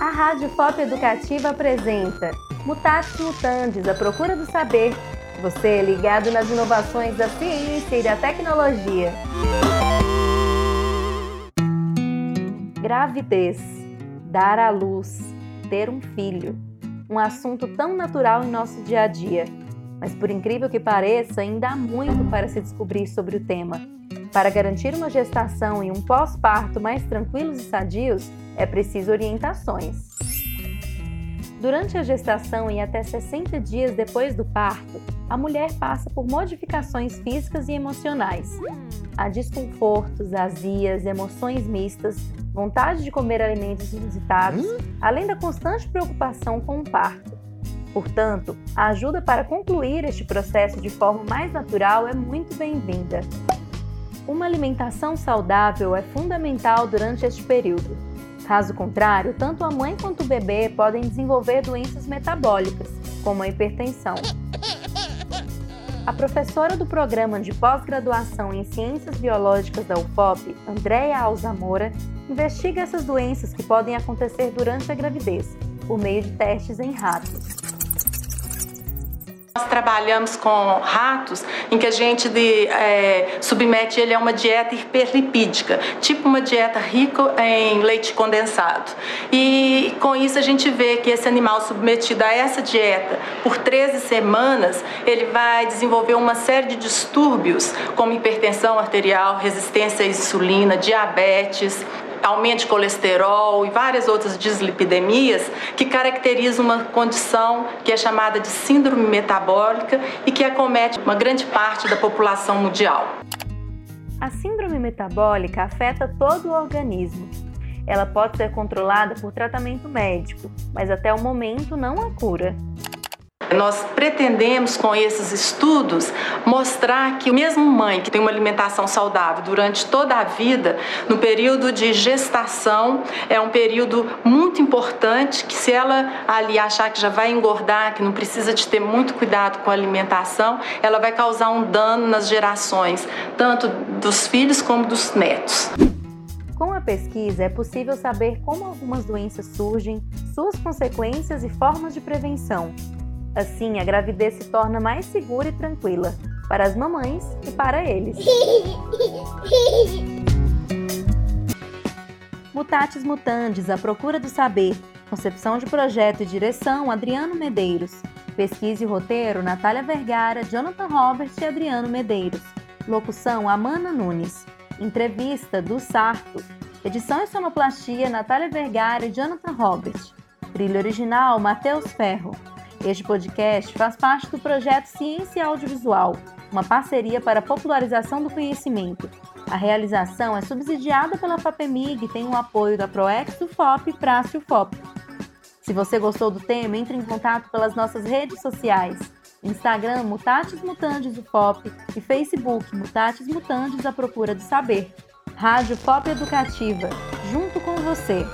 A Rádio Pop Educativa apresenta Mutatis Mutandis, a procura do saber. Você é ligado nas inovações da ciência e da tecnologia. Gravidez, dar à luz, ter um filho. Um assunto tão natural em nosso dia a dia. Mas por incrível que pareça, ainda há muito para se descobrir sobre o tema. Para garantir uma gestação e um pós-parto mais tranquilos e sadios, é preciso orientações. Durante a gestação e até 60 dias depois do parto, a mulher passa por modificações físicas e emocionais. Há desconfortos, azias, emoções mistas, vontade de comer alimentos inusitados, além da constante preocupação com o parto. Portanto, a ajuda para concluir este processo de forma mais natural é muito bem-vinda. Uma alimentação saudável é fundamental durante este período. Caso contrário, tanto a mãe quanto o bebê podem desenvolver doenças metabólicas, como a hipertensão. A professora do programa de pós-graduação em Ciências Biológicas da UFOP, Andréa Alzamora, investiga essas doenças que podem acontecer durante a gravidez, por meio de testes em ratos. Nós trabalhamos com ratos em que a gente de, é, submete ele a uma dieta hiperlipídica, tipo uma dieta rica em leite condensado. E com isso a gente vê que esse animal submetido a essa dieta por 13 semanas, ele vai desenvolver uma série de distúrbios, como hipertensão arterial, resistência à insulina, diabetes, aumento de colesterol e várias outras dislipidemias que caracterizam uma condição que é chamada de síndrome metabólica e que acomete uma grande parte da população mundial. A síndrome metabólica afeta todo o organismo. Ela pode ser controlada por tratamento médico, mas até o momento não há cura. Nós pretendemos com esses estudos mostrar que mesmo mãe que tem uma alimentação saudável durante toda a vida, no período de gestação é um período muito importante que se ela ali achar que já vai engordar, que não precisa de ter muito cuidado com a alimentação, ela vai causar um dano nas gerações, tanto dos filhos como dos netos. Com a pesquisa, é possível saber como algumas doenças surgem, suas consequências e formas de prevenção. Assim, a gravidez se torna mais segura e tranquila para as mamães e para eles. Mutatis Mutandis, a procura do saber. Concepção de projeto e direção, Adriano Medeiros. Pesquisa e roteiro, Natália Vergara, Jonathan Robert e Adriano Medeiros. Locução, Amanda Nunes. Entrevista, do Sarto. Edição e sonoplastia, Natália Vergara e Jonathan Robert. Trilha original, Matheus Ferro. Este podcast faz parte do projeto Ciência Audiovisual, uma parceria para a popularização do conhecimento. A realização é subsidiada pela FAPEMIG e tem o apoio da ProEx, UFOP e Praça UFOP. Se você gostou do tema, entre em contato pelas nossas redes sociais. Instagram Mutatis Mutandis UFOP e Facebook Mutatis Mutandis à Procura do Saber. Rádio Pop Educativa, junto com você.